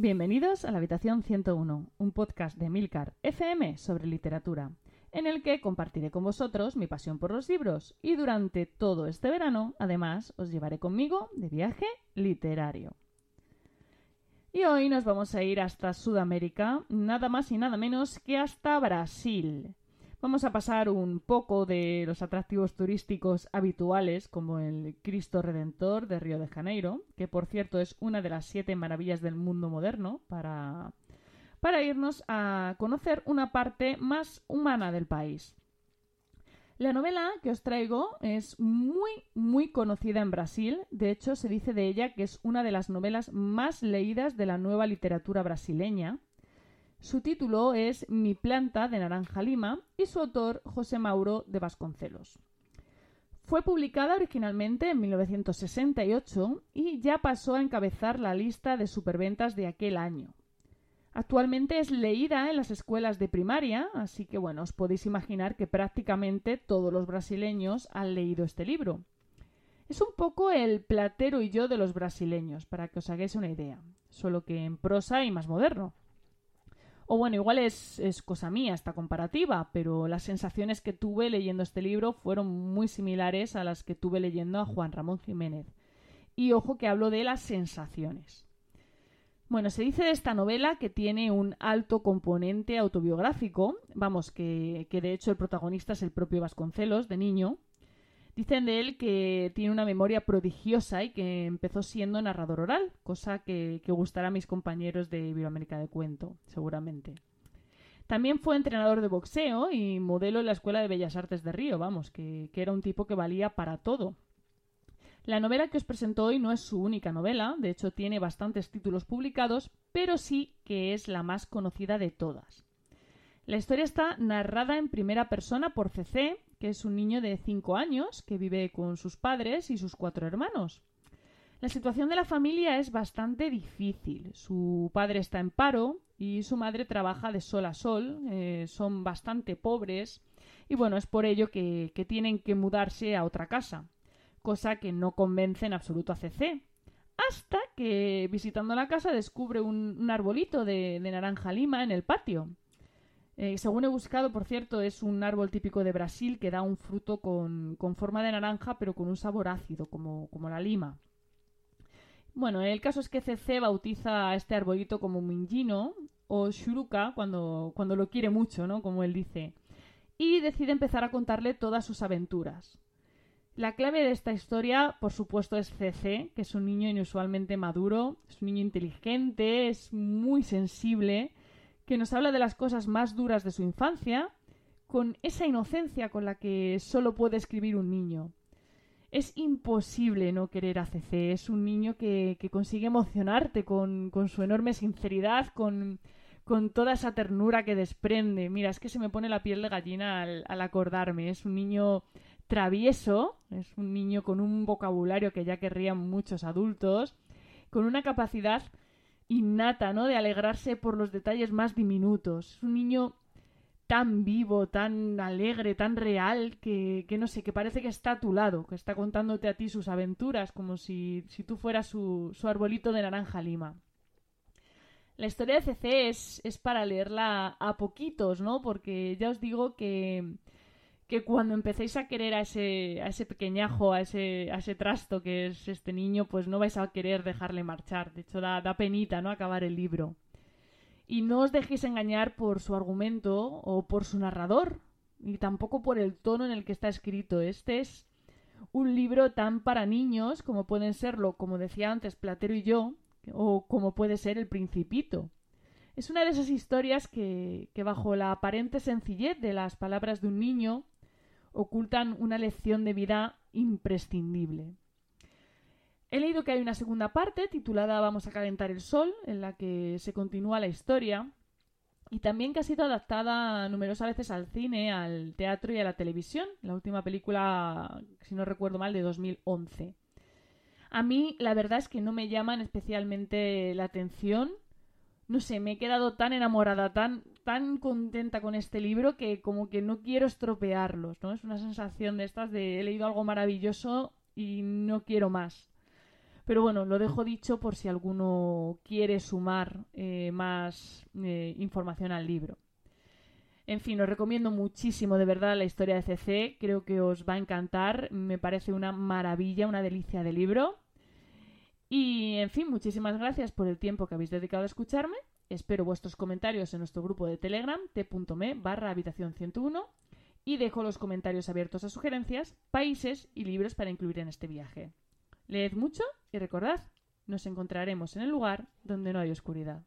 Bienvenidos a la Habitación 101, un podcast de Milcar FM sobre literatura, en el que compartiré con vosotros mi pasión por los libros y durante todo este verano, además, os llevaré conmigo de viaje literario. Y hoy nos vamos a ir hasta Sudamérica, nada más y nada menos que hasta Brasil. Vamos a pasar un poco de los atractivos turísticos habituales, como el Cristo Redentor de Río de Janeiro, que por cierto es una de las siete maravillas del mundo moderno, para, para irnos a conocer una parte más humana del país. La novela que os traigo es muy, muy conocida en Brasil. De hecho, se dice de ella que es una de las novelas más leídas de la nueva literatura brasileña. Su título es Mi planta de Naranja Lima y su autor José Mauro de Vasconcelos. Fue publicada originalmente en 1968 y ya pasó a encabezar la lista de superventas de aquel año. Actualmente es leída en las escuelas de primaria, así que bueno, os podéis imaginar que prácticamente todos los brasileños han leído este libro. Es un poco el platero y yo de los brasileños, para que os hagáis una idea, solo que en prosa y más moderno. O bueno, igual es, cosa mía esta comparativa, pero las sensaciones que tuve leyendo este libro fueron muy similares a las que tuve leyendo a Juan Ramón Jiménez. Y ojo que hablo de las sensaciones. Bueno, se dice de esta novela que tiene un alto componente autobiográfico, vamos, que, que de hecho el protagonista es el propio Vasconcelos, de niño, Dicen de él que tiene una memoria prodigiosa y que empezó siendo narrador oral, cosa que, gustará a mis compañeros de Iberoamérica de Cuento, seguramente. También fue entrenador de boxeo y modelo en la Escuela de Bellas Artes de Río, vamos, que, que era un tipo que valía para todo. La novela que os presento hoy no es su única novela, de hecho tiene bastantes títulos publicados, pero sí que es la más conocida de todas. La historia está narrada en primera persona por CC, que es un niño de 5 años que vive con sus padres y sus cuatro hermanos. La situación de la familia es bastante difícil. Su padre está en paro y su madre trabaja de sol a sol. Eh, son bastante pobres y bueno, es por ello que, tienen que mudarse a otra casa, cosa que no convence en absoluto a CC. Hasta que visitando la casa descubre un, arbolito de naranja lima en el patio. Eh, según he buscado, por cierto, es un árbol típico de Brasil que da un fruto con, forma de naranja pero con un sabor ácido, como, la lima. Bueno, el caso es que CC bautiza a este arbolito como Mingino o Shuruka cuando, cuando lo quiere mucho, ¿no? Como él dice. Y decide empezar a contarle todas sus aventuras. La clave de esta historia, por supuesto, es CC, que es un niño inusualmente maduro, es un niño inteligente, es muy sensible que nos habla de las cosas más duras de su infancia, con esa inocencia con la que solo puede escribir un niño. Es imposible no querer a CC, es un niño que, consigue emocionarte con, su enorme sinceridad, con, toda esa ternura que desprende. Mira, es que se me pone la piel de gallina al, al acordarme. Es un niño travieso, es un niño con un vocabulario que ya querrían muchos adultos, con una capacidad innata, ¿no? De alegrarse por los detalles más diminutos. Es un niño tan vivo, tan alegre, tan real, que, que, no sé, que parece que está a tu lado, que está contándote a ti sus aventuras, como si, si tú fueras su, su arbolito de naranja lima. La historia de CC es, es para leerla a poquitos, ¿no? Porque ya os digo que, que cuando empecéis a querer a ese, a ese pequeñajo, a ese, a ese trasto que es este niño, pues no vais a querer dejarle marchar. De hecho, da, da penita, ¿no? Acabar el libro. Y no os dejéis engañar por su argumento o por su narrador, y tampoco por el tono en el que está escrito. Este es un libro tan para niños como pueden serlo, como decía antes, Platero y yo, o como puede ser El Principito. Es una de esas historias que, que bajo la aparente sencillez de las palabras de un niño ocultan una lección de vida imprescindible. He leído que hay una segunda parte titulada Vamos a calentar el sol, en la que se continúa la historia, y también que ha sido adaptada numerosas veces al cine, al teatro y a la televisión, la última película, si no recuerdo mal, de 2011. A mí la verdad es que no me llaman especialmente la atención no sé, me he quedado tan enamorada, tan, tan contenta con este libro que como que no quiero estropearlos, ¿no? Es una sensación de estas de he leído algo maravilloso y no quiero más. Pero bueno, lo dejo dicho por si alguno quiere sumar eh, más eh, información al libro. En fin, os recomiendo muchísimo de verdad la historia de CC, creo que os va a encantar, me parece una maravilla, una delicia de libro. Y en fin, muchísimas gracias por el tiempo que habéis dedicado a escucharme. Espero vuestros comentarios en nuestro grupo de Telegram, t.me barra habitación 101, y dejo los comentarios abiertos a sugerencias, países y libros para incluir en este viaje. Leed mucho y recordad, nos encontraremos en el lugar donde no hay oscuridad.